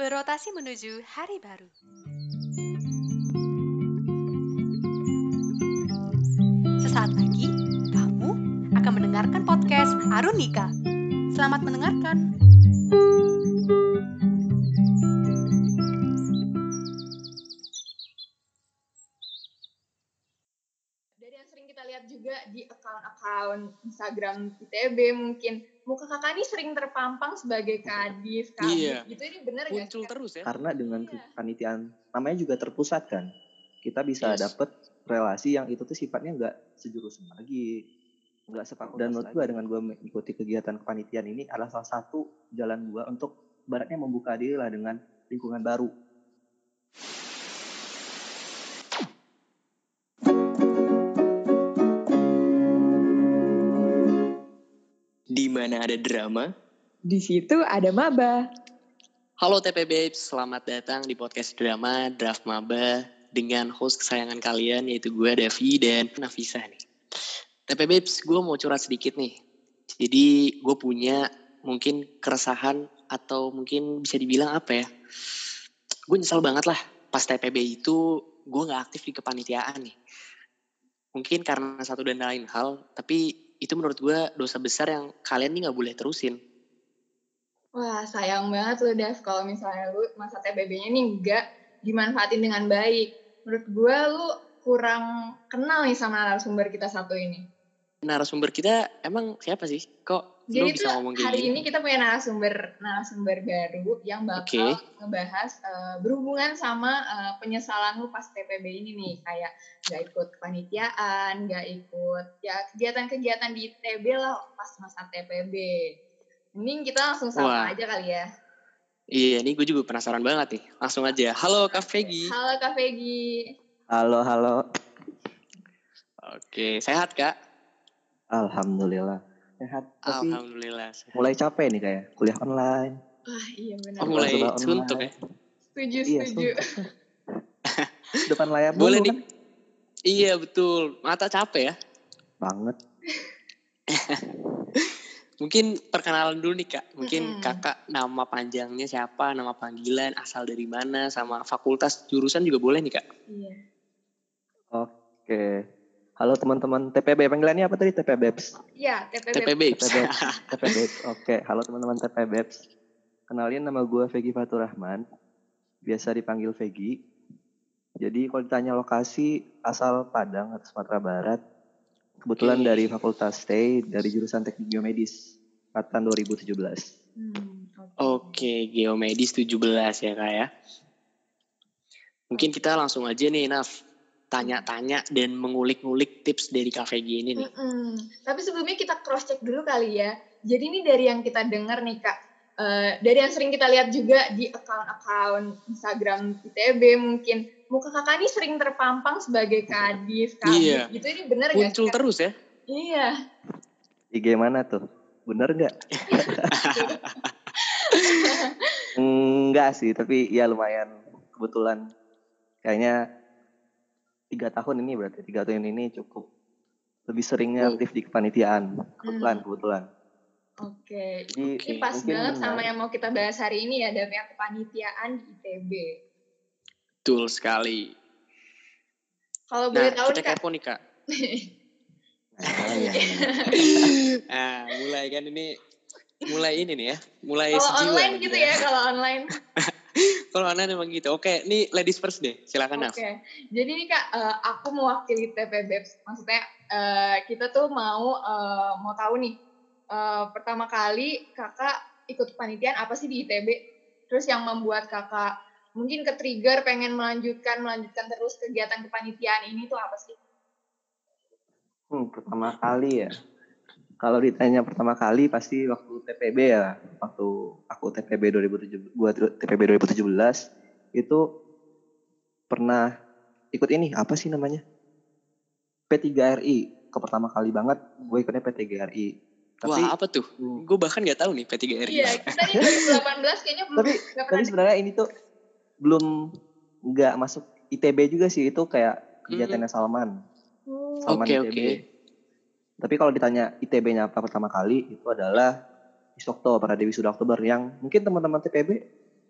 berotasi menuju hari baru. Sesaat lagi, kamu akan mendengarkan podcast Arunika. Selamat mendengarkan. dari yang sering kita lihat juga di account-account Instagram ITB mungkin muka kakak ini sering terpampang sebagai kadif, kadif Iya. gitu ini bener gak muncul terus ya. karena dengan Iya. kepanitiaan namanya juga terpusat kan kita bisa Yes. dapet relasi yang itu tuh sifatnya nggak sejurusan lagi nggak sepak dan menurut gua dengan gua mengikuti kegiatan kepanitiaan ini adalah salah satu jalan gua untuk baratnya membuka diri lah dengan lingkungan baru Di mana ada drama. Di situ ada maba. Halo TP Babes, selamat datang di podcast drama Draft Maba dengan host kesayangan kalian yaitu gue Davi dan Nafisa nih. TP Babes, gue mau curhat sedikit nih. Jadi gue punya mungkin keresahan atau mungkin bisa dibilang apa ya. Gue nyesel banget lah pas TPB itu gue gak aktif di kepanitiaan nih. Mungkin karena satu dan lain hal, tapi itu menurut gue dosa besar yang kalian nih gak boleh terusin. Wah sayang banget lu Dev kalau misalnya lu masa TBB-nya nih nggak dimanfaatin dengan baik. Menurut gue lu kurang kenal nih sama narasumber kita satu ini. narasumber kita emang siapa sih? Kok Jadi bisa tuh ngomong kayak hari gini? ini kita punya narasumber narasumber baru yang bakal Oke. ngebahas eh, berhubungan sama eh, penyesalan lu pas TPB ini nih kayak nggak ikut kepanitiaan, nggak ikut ya kegiatan-kegiatan di TB lah pas masa TPB. Mending kita langsung Wah. sapa aja kali ya. Iya, ini gue juga penasaran banget nih. Langsung aja. Halo Kak Vegi. Halo Kak Vegi. halo halo Oke, sehat Kak? alhamdulillah sehat tapi Alhamdulillah. Sehat. mulai capek nih kayak kuliah online Wah iya benar. Oh, mulai suntuk ya? Setuju Iya, setuju. depan layar Boleh nih. kan? Iya betul. Mata capek ya? banget Mungkin perkenalan dulu nih Kak. Mungkin Mm-mm. Kakak nama panjangnya siapa, nama panggilan, asal dari mana, sama fakultas jurusan juga boleh nih Kak. Iya. oke halo teman-teman. TPB panggilannya apa tadi? TPBs Iya TPB. TPB. TPBs TPBs oke halo teman-teman. TPBs kenalin nama gue Vegi Fatur Rahman biasa dipanggil Vegi jadi kalau ditanya lokasi asal Padang atau Sumatera Barat kebetulan Oke. dari Fakultas Stay dari jurusan Teknik Biomedis angkatan 2017 Hmm, Oke, Geomedis 17 ya Kak ya. Mungkin kita langsung aja nih Naf. Tanya-tanya dan mengulik-ngulik tips dari Kak Vegi ini nih. Mm-mm. Tapi sebelumnya kita cross check dulu kali ya. Jadi ini dari yang kita dengar nih kak, Eh, dari yang sering kita lihat juga di account-account Instagram ITB mungkin muka kakak ini sering terpampang sebagai kadif, kadif Iya. gitu. Ini bener gak? Muncul Kak? terus ya. Iya. IG mana tuh bener nggak enggak sih tapi ya lumayan kebetulan kayaknya tiga tahun ini berarti tiga tahun ini cukup lebih seringnya aktif di kepanitiaan kebetulan Hmm. kebetulan Oke. jadi Oke. Ini pas mungkin banget sama yang mau kita bahas hari ini ya, dari yang kepanitiaan di ITB. Betul sekali. Kalau Nah, boleh tahu kita nih kak, kepo nih Kak. Nah, iya. Nah, mulai kan ini mulai ini nih ya. Mulai kalau online gitu kita ya, kalau online. Kalau online emang gitu. Oke, nih ladies first deh. Silakan Oke, jadi nih kak, eh, aku mewakili TPB. Maksudnya eh, kita tuh mau eh, mau tahu nih, eh, pertama kali kakak ikut panitian apa sih di ITB? Terus yang membuat kakak mungkin ke trigger pengen melanjutkan melanjutkan terus kegiatan kepanitiaan ini tuh apa sih? Hmm, pertama kali ya kalau ditanya pertama kali pasti waktu TPB ya waktu aku TPB 2017 buat TPB 2017 itu pernah ikut ini apa sih namanya P3RI ke pertama kali banget gue ikutnya P3RI tapi Wah, apa tuh? hmm, Gue bahkan nggak tahu nih P3RI. Iya, kita nih 2018 kayaknya belum tapi tapi sebenarnya ini tuh belum nggak masuk ITB juga sih itu kayak kegiatannya Salman Oh, Salman Oke, ITB. oke. Tapi kalau ditanya ITB-nya apa pertama kali itu adalah Isokto pada Dewi Sudah Oktober yang mungkin teman-teman TPB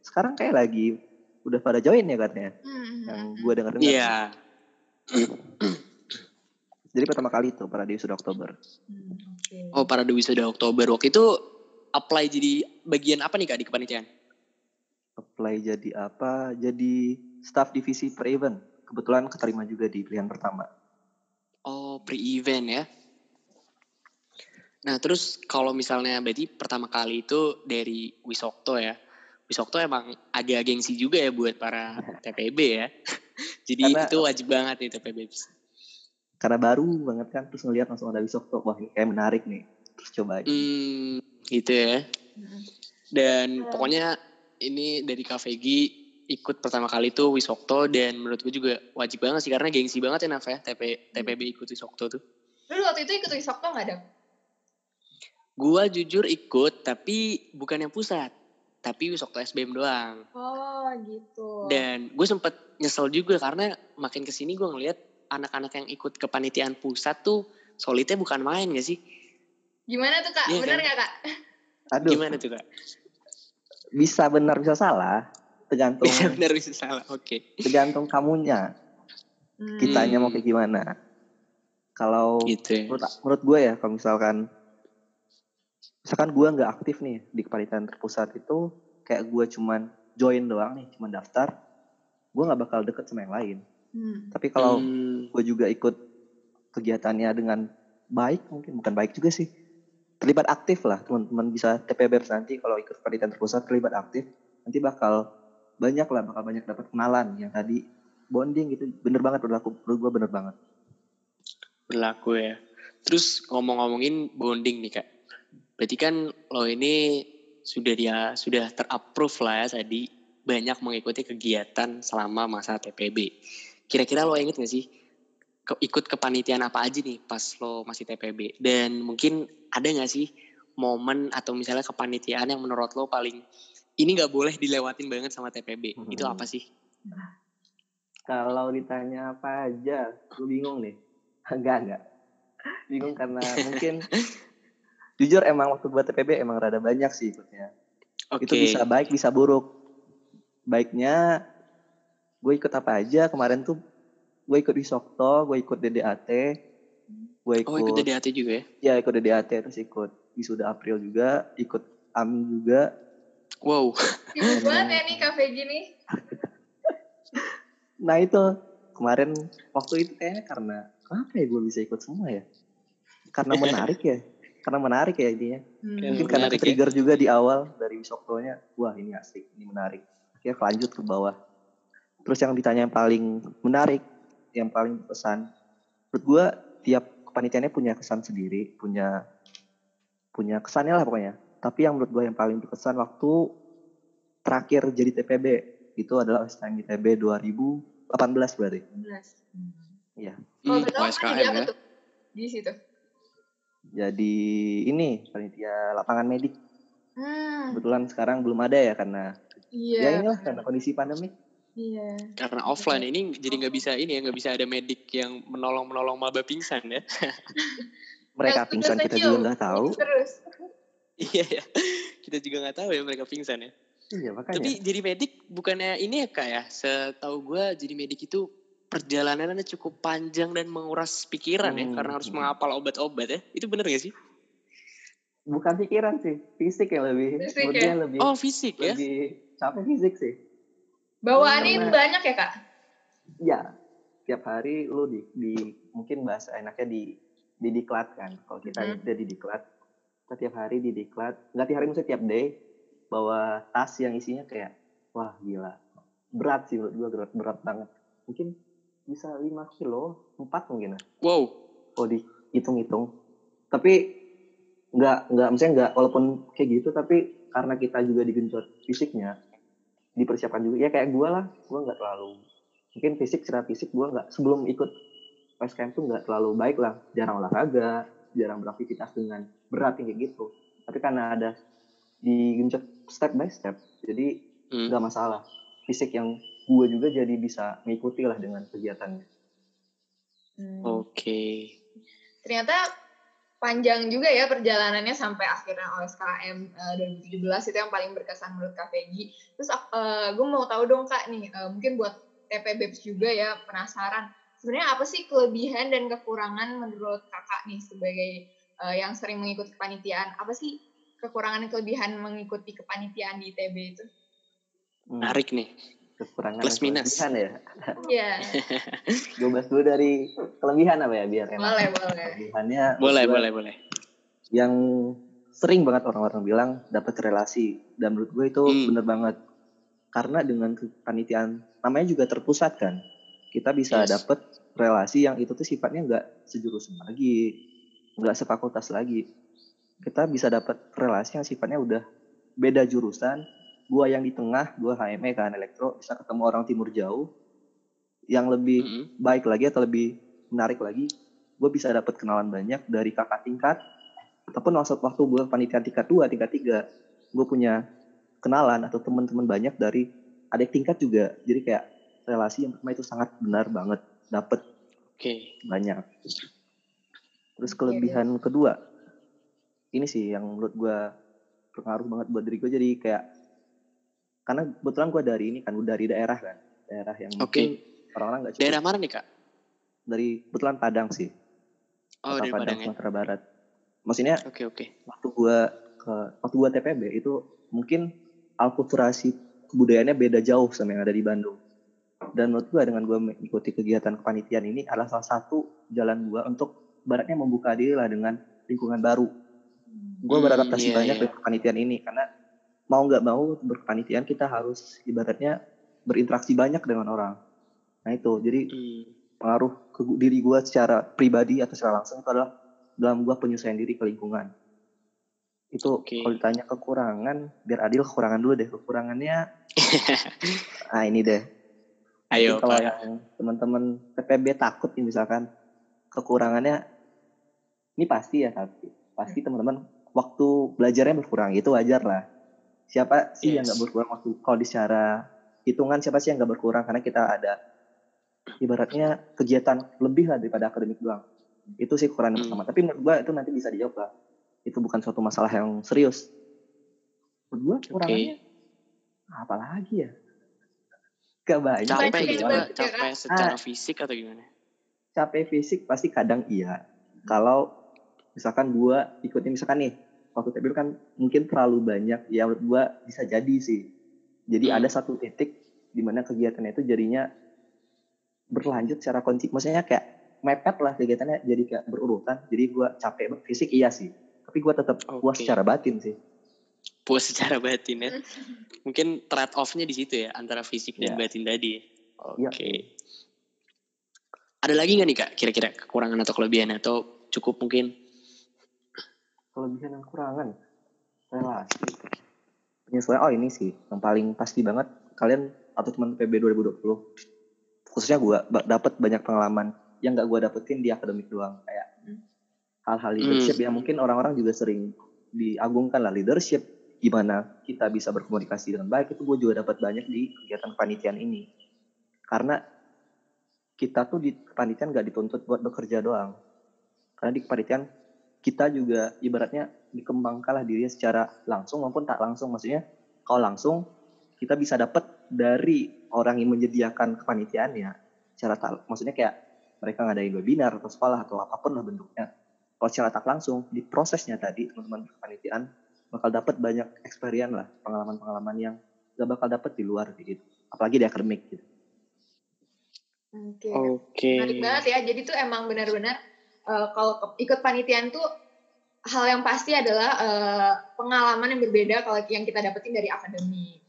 sekarang kayak lagi udah pada join ya katanya Hmm, yang gue denger dengar Iya. jadi pertama kali itu pada di sudah Oktober hmm, oke. Oh, para Dewi sudah Oktober. Waktu itu apply jadi bagian apa nih Kak di kepanitiaan? apply jadi apa jadi staff divisi per event kebetulan keterima juga di pilihan pertama Oh, pre-event ya. Nah, terus kalau misalnya berarti pertama kali itu dari Wisokto ya. Wisokto emang agak gengsi juga ya buat para TPB ya. Jadi Karena- itu wajib banget nih TPB. karena baru banget kan terus ngelihat langsung ada Wisokto wah ini kayak menarik nih terus coba aja. Hmm, gitu ya. Dan Hmm. pokoknya ini dari KVG ikut pertama kali tuh Wisokto dan menurut gue juga wajib banget sih karena gengsi banget ya Naf ya TP, TPB ikut Wisokto tuh. Lu waktu itu ikut Wisokto nggak ada? Gua jujur ikut tapi bukan yang pusat, tapi Wisokto SBM doang. Oh gitu. Dan gue sempet nyesel juga karena makin ke sini gue ngeliat anak-anak yang ikut kepanitiaan pusat tuh solidnya bukan main gak sih? Gimana tuh kak? Iya Bener kan? nggak kak? aduh Gimana tuh kak? bisa benar bisa salah tergantung Bisa benar bisa salah. Oke. tergantung kamunya Hmm. kitanya mau Hmm. kayak gimana kalau Gitu ya. menurut menurut gue ya kalau misalkan misalkan gue nggak aktif nih di kepanitiaan terpusat itu kayak gue cuman join doang nih cuman daftar gue nggak bakal deket sama yang lain Hmm. tapi kalau Hmm, gue juga ikut kegiatannya dengan baik mungkin bukan baik juga sih terlibat aktif lah teman-teman bisa TPB nanti kalau ikut kepanitiaan terpusat terlibat aktif nanti bakal banyak lah bakal banyak dapat kenalan yang tadi bonding gitu bener banget berlaku menurut gue bener banget berlaku ya. Terus ngomong-ngomongin bonding nih kak. Berarti kan lo ini sudah dia sudah terapprove lah ya tadi banyak mengikuti kegiatan selama masa TPB. Kira-kira lo inget gak sih ke- ikut kepanitiaan apa aja nih pas lo masih TPB? Dan mungkin ada gak sih momen atau misalnya kepanitiaan yang menurut lo paling ini gak boleh dilewatin banget sama TPB? Hmm. Itu apa sih? Kalau ditanya apa aja, gue bingung nih. Enggak, enggak. Bingung karena mungkin jujur emang waktu buat TPB emang rada banyak sih ikutnya. Oke. Itu bisa baik, bisa buruk. Baiknya gue ikut apa aja kemarin tuh gue ikut di Sokto, gue ikut DDAT, gue ikut, Oh ikut DDAT juga ya? ya ikut DDAT terus ikut wisuda April juga, ikut AMI juga. Wow. Sibuk banget ya nih kafe gini. Nah itu kemarin waktu itu kayaknya karena kenapa ya gue bisa ikut semua ya? Karena menarik ya, karena menarik ya intinya. Hmm. Mungkin karena Menarik ya. trigger juga di awal dari Wisoktonya, wah ini asik, ini menarik. Akhirnya lanjut ke bawah. Terus yang ditanya yang paling menarik, yang paling berkesan, menurut gue tiap kepanitiaannya punya kesan sendiri, punya punya kesannya lah pokoknya. Tapi yang menurut gue yang paling berkesan waktu terakhir jadi TPB itu adalah OSKM ITB 2018 berarti. 11. Hmm. Iya. Kalau Hmm, OSKM jadi apa ya. Di situ. Jadi ini panitia lapangan medik. Hmm. Kebetulan sekarang belum ada ya karena Iya. ya inilah karena kondisi pandemi. Iya. Karena offline ini jadi nggak bisa ini ya nggak bisa ada medik yang menolong menolong maba pingsan ya. Mereka Yang pingsan kita juga nggak tahu. Terus. Iya ya. Kita juga nggak tahu ya mereka pingsan ya. Iya makanya. Tapi jadi medik bukannya ini ya kak ya? Setahu gue jadi medik itu perjalanannya cukup panjang dan menguras pikiran ya Hmm. karena harus menghafal obat-obat ya. Itu bener gak sih? Bukan pikiran sih, fisik yang lebih. Fisik ya? lebih Oh fisik ya? lebih capek fisik sih. Bawaannya Karena- banyak ya kak? Ya, tiap hari lu di, di mungkin bahasa enaknya di di diklat kan. Kalau kita Mhm. udah di diklat, kita tiap hari di diklat. Nggak tiap hari maksudnya tiap day bawa tas yang isinya kayak wah gila. Berat sih menurut gua berat, berat banget. Mungkin bisa 5 kilo, 4 mungkin lah. Wow. kalau dihitung-hitung. Tapi nggak nggak maksudnya nggak walaupun kayak gitu tapi karena kita juga digenjot fisiknya dipersiapkan juga ya kayak gue lah gue nggak terlalu mungkin fisik secara fisik gue nggak sebelum ikut PSKM tuh nggak terlalu baik lah jarang olahraga jarang beraktivitas dengan berat yang kayak gitu tapi karena ada digenjot step by step jadi Hmm. nggak masalah fisik yang gue juga jadi bisa mengikuti lah dengan kegiatannya Hmm. Oke. Ternyata panjang juga ya perjalanannya sampai akhirnya OSKM uh, 2017 itu yang paling berkesan menurut Kak Peggy. Terus uh, gue mau tahu dong Kak nih, uh, mungkin buat TPBEPS juga ya penasaran. Sebenarnya apa sih kelebihan dan kekurangan menurut Kakak nih sebagai uh, yang sering mengikuti kepanitiaan? Apa sih kekurangan dan kelebihan mengikuti kepanitiaan di ITB itu? Menarik nih. Kekurangan Plus minus. Kelebihan ya. Iya. Gue bahas dulu dari kelebihan apa ya biar enak. boleh, boleh. Kelebihannya Boleh, boleh, boleh. Yang sering banget orang-orang bilang dapat relasi dan menurut gue itu Hmm. bener banget. Karena dengan kepanitiaan namanya juga terpusat kan. Kita bisa Yes. dapat relasi yang itu tuh sifatnya nggak sejurusan lagi, nggak sefakultas lagi. Kita bisa dapat relasi yang sifatnya udah beda jurusan. Gua yang di tengah, gua HME kan elektro, bisa ketemu orang timur jauh yang lebih Mm-mm. baik lagi atau lebih menarik lagi, gue bisa dapat kenalan banyak dari kakak tingkat ataupun waktu waktu gue panitia tingkat 2, tingkat 3, gue punya kenalan atau teman-teman banyak dari adik tingkat juga. Jadi kayak relasi yang pertama itu sangat benar banget, dapat Oke. banyak. Terus kelebihan kedua, ini sih yang menurut gue berpengaruh banget buat diri gue jadi kayak karena kebetulan gue dari ini kan, gue dari daerah kan, daerah yang Oke. mungkin orang-orang nggak cukup Daerah mana nih, Kak? dari kebetulan Padang sih. Oh, Kota dari Padang, Padang ya. Sumatera Barat. Maksudnya Oke, oke. waktu gua ke waktu gua TPB itu mungkin alkulturasi kebudayaannya beda jauh sama yang ada di Bandung. Dan menurut gua dengan gua mengikuti kegiatan kepanitiaan ini adalah salah satu jalan gua untuk baratnya membuka diri lah dengan lingkungan baru. Gua Hmm, beradaptasi iya, banyak iya. dengan kepanitiaan ini karena mau nggak mau berkepanitiaan kita harus ibaratnya berinteraksi banyak dengan orang. Nah itu jadi Hmm. pengaruh ke diri gue secara pribadi atau secara langsung itu adalah dalam gue penyesuaian diri ke lingkungan. Itu Oke. kalau ditanya kekurangan, biar adil kekurangan dulu deh. Kekurangannya, ah ini deh. Ayo, Mungkin kalau Pak. yang teman-teman PPB takut nih misalkan, kekurangannya, ini pasti ya tapi pasti teman-teman waktu belajarnya berkurang itu wajar lah. Siapa sih yang nggak berkurang waktu kalau di secara hitungan siapa sih yang nggak berkurang karena kita ada ibaratnya kegiatan lebih lah daripada akademik doang. Itu sih kekurangan Hmm. pertama. Tapi menurut gua itu nanti bisa dijawab lah. Itu bukan suatu masalah yang serius. Menurut gua kekurangannya apa lagi ya? Gak banyak. Capek Banyak gitu, Capek secara Ah. fisik atau gimana? capek fisik pasti kadang iya. Kalau misalkan gua ikutnya misalkan nih waktu TPB kan mungkin terlalu banyak ya menurut gua bisa jadi sih. Jadi Hmm. ada satu titik di mana kegiatannya itu jadinya berlanjut secara konti maksudnya kayak mepet lah kegiatannya jadi kayak berurutan. Jadi gua capek banget fisik iya sih. Tapi gua tetap puas Oke. secara batin sih. Puas secara batin ya. Mungkin trade off-nya di situ ya antara fisik dan Iya. batin tadi. ya? Iya. Oke. Ada lagi nggak nih kak kira-kira kekurangan atau kelebihan atau cukup mungkin? Kelebihan dan kekurangan. Relasi. Penyesuaian oh ini sih yang paling pasti banget. Kalian atau teman PB 2020 khususnya gue dapat banyak pengalaman yang gak gue dapetin di akademik doang. Kayak hal-hal leadership yang mungkin orang-orang juga sering diagungkan lah. Leadership gimana kita bisa berkomunikasi dengan baik itu gue juga dapat banyak di kegiatan kepanitiaan ini. Karena kita tuh di kepanitiaan gak dituntut buat bekerja doang. Karena di kepanitiaan kita juga ibaratnya dikembangkanlah dirinya secara langsung maupun tak langsung maksudnya kalau langsung kita bisa dapat dari orang yang menyediakan kepanitiaannya secara tak maksudnya kayak mereka ngadain webinar atau sekolah atau apa pun lah bentuknya kalau secara tak langsung di prosesnya tadi teman-teman kepanitiaan bakal dapat banyak experience lah pengalaman-pengalaman yang gak bakal dapat di luar gitu apalagi di akademik gitu Oke. Oke. Menarik banget ya. Jadi tuh emang benar-benar eh, kalau ke- ikut panitiaan tuh hal yang pasti adalah eh, pengalaman yang berbeda kalau yang kita dapetin dari akademi.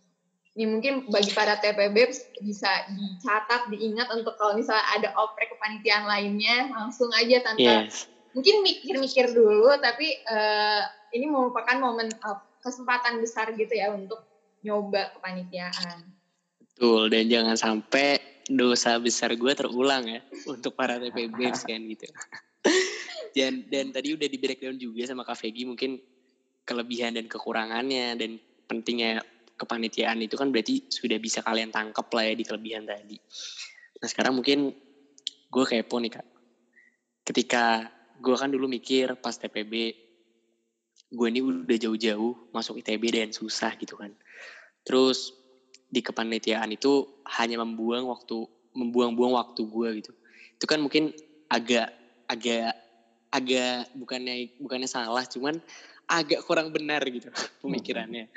Ini mungkin bagi para TPB bisa dicatat, diingat untuk kalau misalnya ada oprek kepanitiaan lainnya langsung aja tanpa Yes. mungkin mikir-mikir dulu tapi eh, ini merupakan momen eh, kesempatan besar gitu ya untuk nyoba kepanitiaan. Betul, dan jangan sampai dosa besar gue terulang ya untuk para TPB kan gitu. dan dan tadi udah di breakdown juga sama Kak Vegi mungkin kelebihan dan kekurangannya dan pentingnya kepanitiaan itu kan berarti sudah bisa kalian tangkap lah ya di kelebihan tadi. Nah sekarang mungkin gue kepo nih kak. Ketika gue kan dulu mikir pas TPB gue ini udah jauh-jauh masuk ITB dan susah gitu kan terus di kepanitiaan itu hanya membuang waktu membuang-buang waktu gue gitu itu kan mungkin agak agak agak bukannya bukannya salah cuman agak kurang benar gitu pemikirannya.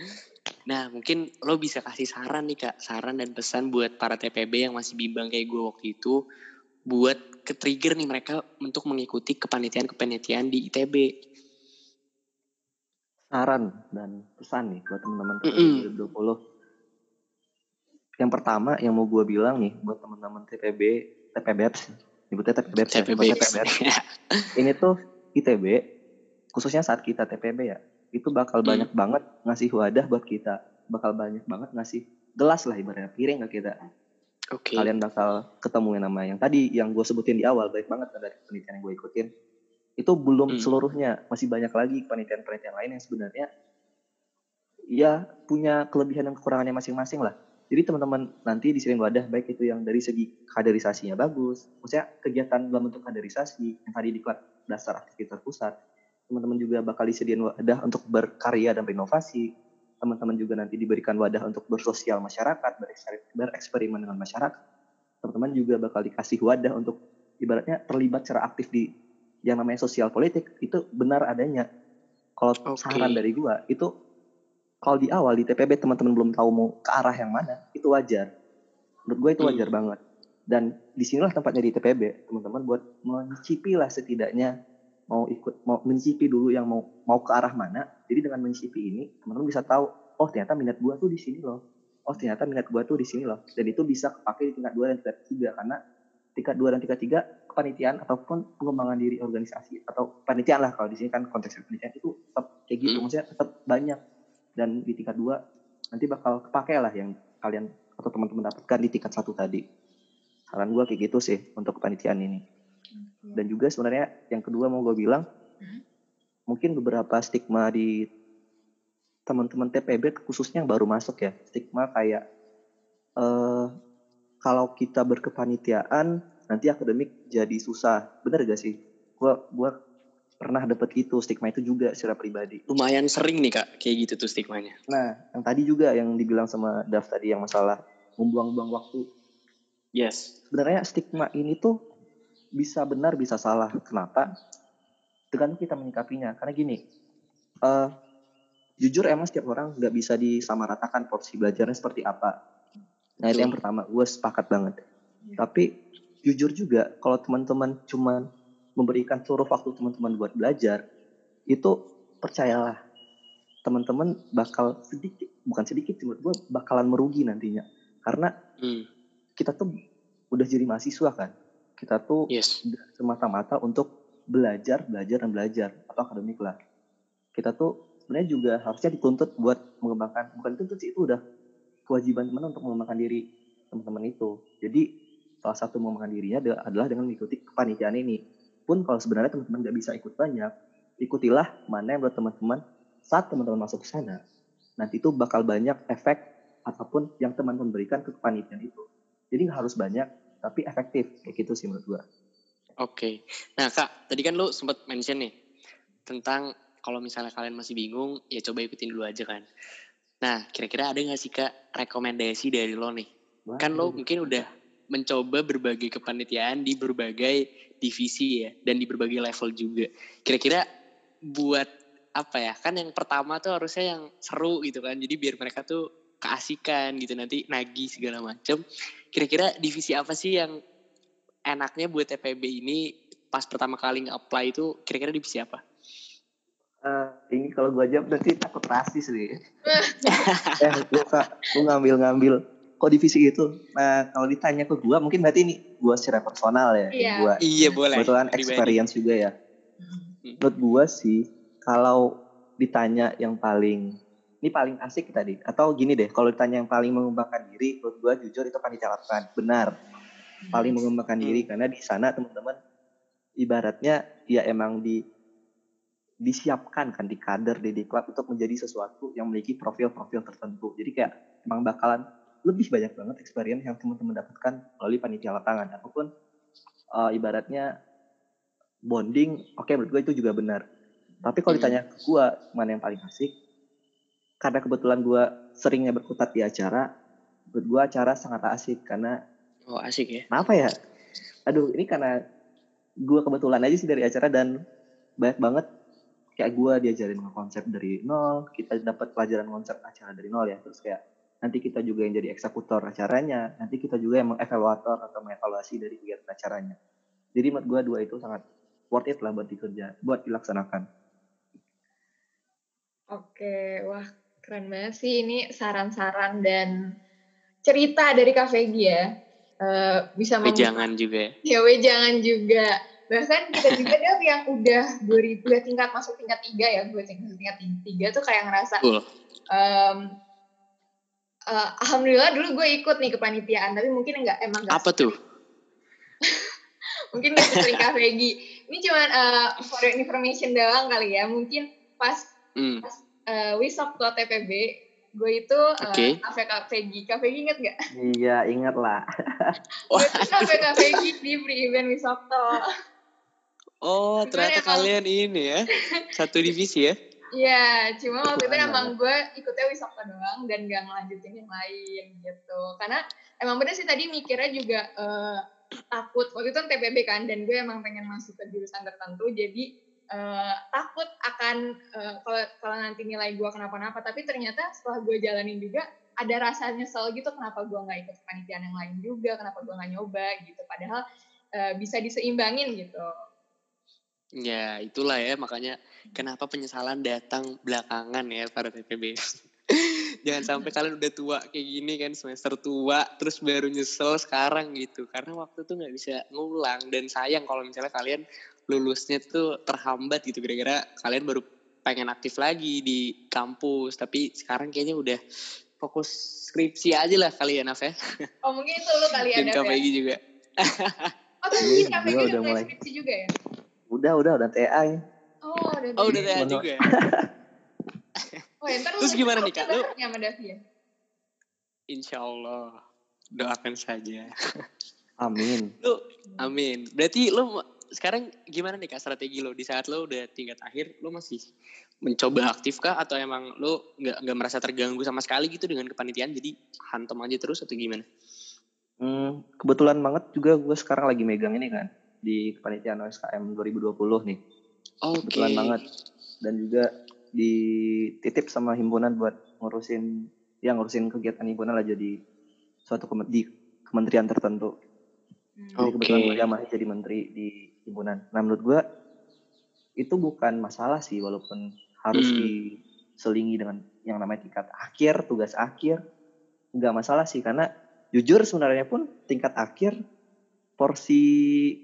Nah mungkin lo bisa kasih saran nih kak. Saran dan pesan buat para TPB yang masih bimbang kayak gue waktu itu buat ke trigger nih mereka untuk mengikuti kepanitiaan-kepanitiaan di ITB saran dan pesan nih buat teman-teman Mm-mm. 2020 yang pertama yang mau gue bilang nih buat teman-teman TPB TPBEPS nyebutnya ya, TPB buat TPBEPS. ini tuh ITB khususnya saat kita TPB ya. Itu bakal Hmm. banyak banget ngasih wadah buat kita. Bakal banyak banget ngasih gelas lah ibaratnya. Piring ke kita. Oke. Kalian bakal ketemu yang nama yang tadi yang gue sebutin di awal baik banget kan dari penelitian yang gue ikutin. Itu belum Hmm. seluruhnya. Masih banyak lagi penelitian-penelitian lain yang sebenarnya ya punya kelebihan dan kekurangannya masing-masing lah jadi teman-teman nanti disediain wadah baik itu yang dari segi kaderisasinya bagus maksudnya kegiatan dalam bentuk kaderisasi yang tadi di kelas dasar aktivitas pusat teman-teman juga bakal disediain wadah untuk berkarya dan berinovasi teman-teman juga nanti diberikan wadah untuk bersosial masyarakat bereksperimen, dengan masyarakat teman-teman juga bakal dikasih wadah untuk ibaratnya terlibat secara aktif di yang namanya sosial politik itu benar adanya kalau Oke. saran dari gua itu kalau di awal di TPB teman-teman belum tahu mau ke arah yang mana itu wajar. Menurut gue itu Hmm. wajar banget. Dan di sinilah tempatnya di TPB teman-teman buat mencicipi lah setidaknya mau ikut mau mencicipi dulu yang mau mau ke arah mana. Jadi dengan mencicipi ini teman-teman bisa tahu oh ternyata minat gua tuh di sini loh. Oh ternyata minat gua tuh di sini loh. Dan itu bisa kepake di tingkat dua dan tingkat tiga karena tingkat dua dan tingkat tiga kepanitiaan ataupun pengembangan diri organisasi atau panitiaan lah kalau di sini kan konteks penelitian itu tetap kayak gitu. Hmm. maksudnya tetap banyak dan di tingkat dua nanti bakal kepake lah yang kalian atau teman-teman dapatkan di tingkat satu tadi. Saran gua kayak gitu sih untuk kepanitiaan ini. Dan juga sebenarnya yang kedua mau gue bilang Hmm. mungkin beberapa stigma di teman-teman TPB khususnya yang baru masuk ya. Stigma kayak eh kalau kita berkepanitiaan nanti akademik jadi susah. Bener gak sih? Gua gua pernah dapet itu stigma itu juga secara pribadi lumayan sering nih kak kayak gitu tuh stigmanya nah yang tadi juga yang dibilang sama Daf tadi yang masalah membuang-buang waktu yes sebenarnya stigma ini tuh bisa benar bisa salah. Kenapa? Dengan kita menyikapinya. Karena gini, eh, jujur emang setiap orang nggak bisa disamaratakan porsi belajarnya seperti apa. Nah itu yang pertama, gue sepakat banget. Tapi jujur juga, kalau teman-teman cuman memberikan seluruh waktu teman-teman buat belajar, itu percayalah teman-teman bakal sedikit, bukan sedikit, menurut gue bakalan merugi nantinya. Karena Hmm, kita tuh udah jadi mahasiswa kan kita tuh yes. semata-mata untuk belajar belajar dan belajar atau akademik lah. Kita tuh sebenarnya juga harusnya dituntut buat mengembangkan bukan dituntut sih itu udah kewajiban teman untuk mengembangkan diri teman-teman itu. Jadi salah satu mengembangkan dirinya adalah dengan mengikuti kepanitiaan ini pun kalau sebenarnya teman-teman nggak bisa ikut banyak ikutilah mana yang buat teman-teman saat teman-teman masuk ke sana nanti itu bakal banyak efek ataupun yang teman-teman berikan ke kepanitiaan itu jadi nggak harus banyak tapi efektif kayak gitu sih menurut gua Oke. Nah kak, tadi kan lu sempat mention nih tentang kalau misalnya kalian masih bingung, ya coba ikutin dulu aja kan. Nah, kira-kira ada nggak sih kak rekomendasi dari lo nih? Kan lo mungkin udah mencoba berbagai kepanitiaan di berbagai divisi ya, dan di berbagai level juga. Kira-kira buat apa ya? Kan yang pertama tuh harusnya yang seru gitu kan. Jadi biar mereka tuh keasikan gitu nanti nagih segala macem. Kira-kira divisi apa sih yang enaknya buat TPB ini pas pertama kali nge-apply itu kira-kira divisi apa? Eh, ini kalau gua jawab nanti takut rasis nih. eh, lu ngambil-ngambil kok divisi itu. Nah, kalau ditanya ke gua, mungkin berarti ini gua secara personal ya. Iya. Gua Iya boleh. kebetulan experience juga ya. Menurut gua sih, kalau ditanya yang paling ini paling asik tadi atau gini deh kalau ditanya yang paling mengembangkan diri menurut gua jujur itu panitia lapangan benar paling mengembangkan Hmm. diri karena di sana teman-teman ibaratnya ya emang di disiapkan kan di kader di diklat untuk menjadi sesuatu yang memiliki profil-profil tertentu jadi kayak emang bakalan lebih banyak banget experience yang teman-teman dapatkan melalui panitia lapangan ataupun eh, ibaratnya bonding, oke menurut gue itu juga benar. Tapi kalau Hmm. ditanya ke gue mana yang paling asik, karena kebetulan gue seringnya berkutat di acara, menurut gue acara sangat asik karena Oh asik ya. kenapa ya? Aduh, ini karena gue kebetulan aja sih dari acara dan banyak banget kayak gue diajarin konsep dari nol, kita dapat pelajaran konsep acara dari nol ya. Terus kayak nanti kita juga yang jadi eksekutor acaranya, nanti kita juga yang mengevaluator atau mengevaluasi dari kegiatan acaranya. Jadi menurut gue dua itu sangat worth it lah buat dikerja, buat dilaksanakan. Oke, wah keren banget sih ini saran-saran dan cerita dari Kak Vegi ya. Eh, bisa Tapi membuka jangan juga ya. Ya weh jangan juga. Bahkan kita juga Dev, yang udah 2000 udah tingkat masuk tingkat tiga ya, gue tingkat tingkat tiga tuh kayak ngerasa Betul. em, eh, alhamdulillah dulu gue ikut nih kepanitiaan, tapi mungkin enggak emang enggak Apa tuh? mungkin nggak sering Kak Vegi. Ini cuman eh, for your information doang kali ya. Mungkin pas Hmm. uh, Wisokto TPB, gue itu uh, Oke. kafe Kak Vegi. Kak inget gak? Iya, ingat lah. Gue tuh kafe Kak Vegi di pre-event Wisokto. Oh, Gimana ternyata kalian ini ya. Satu divisi ya. Iya, cuma waktu itu emang gue ikutnya Wisokto doang dan gak ngelanjutin yang lain gitu. Karena emang bener sih tadi mikirnya juga uh, takut. Waktu itu kan TPB kan, dan gue emang pengen masuk ke jurusan tertentu, jadi uh, takut akan uh, kalau kalau nanti nilai gue kenapa-napa. Tapi ternyata setelah gue jalanin juga, ada rasa nyesel gitu kenapa gue nggak ikut kepanitiaan yang lain juga, kenapa gue nggak nyoba gitu. Padahal uh, bisa diseimbangin gitu. Ya, itulah ya makanya kenapa penyesalan datang belakangan ya para TPB. Jangan sampai kalian udah tua kayak gini kan semester tua terus baru nyesel sekarang gitu. Karena waktu tuh nggak bisa ngulang dan sayang kalau misalnya kalian lulusnya tuh terhambat gitu gara-gara kalian baru pengen aktif lagi di kampus tapi sekarang kayaknya udah fokus skripsi aja lah kalian Naf ya. Oh mungkin itu lu kali Dan ada ya? KPG juga. Oh tapi Iya, mungkin KPG gua udah mulai. skripsi juga ya? Udah, udah, udah TA ya. Oh udah. Oh. TA juga ya? Oh ya, lu Terus gimana nih, Kak? Lu- Lu sama Davi ya? Insya Allah doakan saja. Amin. Lu amin. Berarti lu sekarang gimana nih kak strategi lo di saat lo udah tingkat akhir lo masih mencoba aktif kah atau emang lo nggak nggak merasa terganggu sama sekali gitu dengan kepanitiaan jadi hantem aja terus atau gimana? Hmm, kebetulan banget juga gue sekarang lagi megang ini kan di kepanitiaan OSKM 2020 nih. Oke. Kebetulan banget. Dan juga dititip sama himpunan buat ngurusin ya ngurusin kegiatan himpunan lah jadi suatu kemen- di kementerian tertentu. Jadi Oke. kebetulan gue diamanai jadi menteri di himpunan. Nah menurut gue itu bukan masalah sih walaupun harus Hmm. diselingi dengan yang namanya tingkat akhir, tugas akhir. Nggak masalah sih karena jujur sebenarnya pun tingkat akhir porsi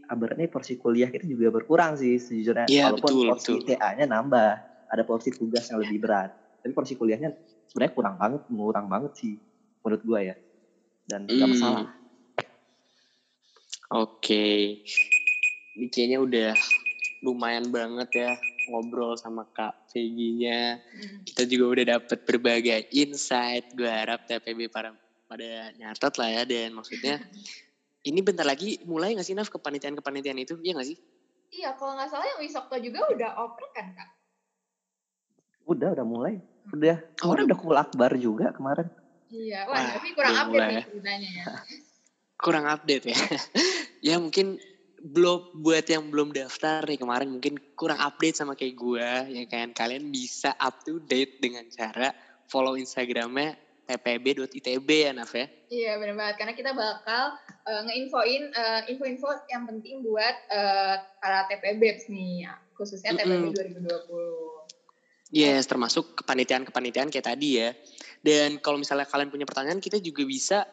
abarnya porsi kuliah kita juga berkurang sih sejujurnya Iya, walaupun betul, porsi. TA-nya nambah ada porsi tugas yang lebih berat tapi porsi kuliahnya sebenarnya kurang banget kurang banget sih menurut gue ya dan nggak Hmm. masalah Oke. Ini kayaknya udah lumayan banget ya ngobrol sama Kak Peggy-nya. Hmm. Kita juga udah dapet berbagai insight. Gue harap TPB para pada nyatet lah ya dan maksudnya ini bentar lagi mulai gak sih Naf kepanitiaan-kepanitiaan itu? Iya gak sih? Iya, kalau nggak salah yang Wisokto juga udah oprek kan, Kak? udah udah mulai udah Oh, kemarin udah. udah kul akbar juga kemarin Iya, Wah, wah, tapi kurang update mulai nih ya. ceritanya ya. Kurang update ya. ya mungkin belum buat yang belum daftar nih kemarin mungkin kurang update sama kayak gue ya kan kalian bisa up to date dengan cara follow instagramnya tpb.itb ya Naf ya Iya, benar banget. Karena kita bakal eh, ngeinfoin eh, info-info yang penting buat eh, para TPB nih, ya. khususnya TPB Mm-mm. 2020. Yes, termasuk kepanitiaan-kepanitiaan kayak tadi ya. Dan kalau misalnya kalian punya pertanyaan, kita juga bisa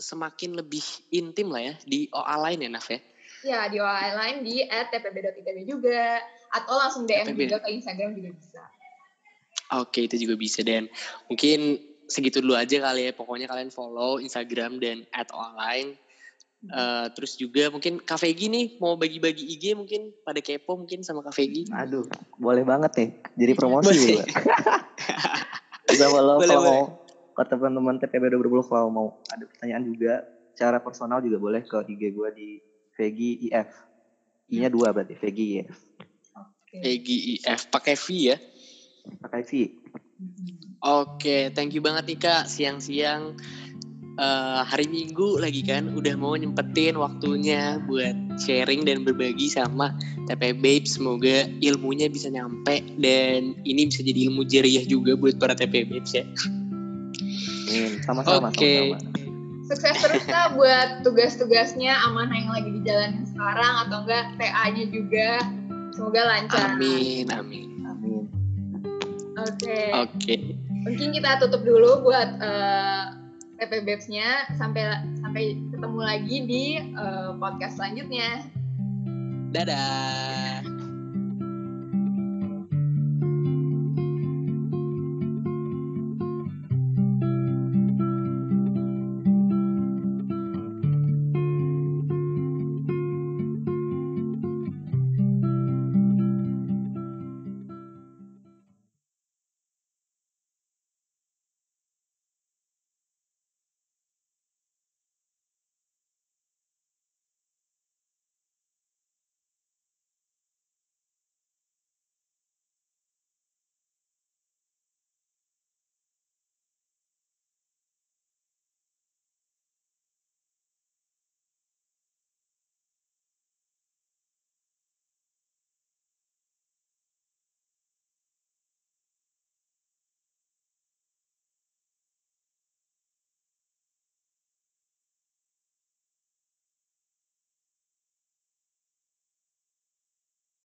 semakin lebih intim lah ya di OA lain ya, Naf ya. Ya, di OA lain di @tpb.itb juga atau langsung DM TPB. juga ke Instagram juga bisa. Oke, itu juga bisa. Dan mungkin segitu dulu aja kali ya. Pokoknya kalian follow Instagram dan at OA lain. Eh, terus juga mungkin Kak Vegi nih mau bagi-bagi IG mungkin pada kepo mungkin sama Kak Vegi. aduh boleh banget nih jadi promosi bisa follow Boleh, kalau boleh. mau ke teman-teman TPB 2020 kalau mau ada pertanyaan juga secara personal juga boleh ke IG gue di Vegi IF I-nya dua berarti VGIF. Oke. EGIF pakai V ya. Pakai V. Oke, thank you banget nih Kak. Siang-siang eh, hari Minggu lagi kan udah mau nyempetin waktunya buat sharing dan berbagi sama TP Babe. Semoga ilmunya bisa nyampe dan ini bisa jadi ilmu jariah juga buat para TP Babes ya. Amin. Sama-sama. Oke. sama-sama. Sukses terus kak buat tugas-tugasnya amanah yang lagi dijalanin sekarang atau enggak TA-nya juga. Semoga lancar. Amin, amin. Oke. Oke. Mungkin kita tutup dulu buat eh, TP Babes-nya sampai sampai ketemu lagi di eh, podcast selanjutnya. Dadah.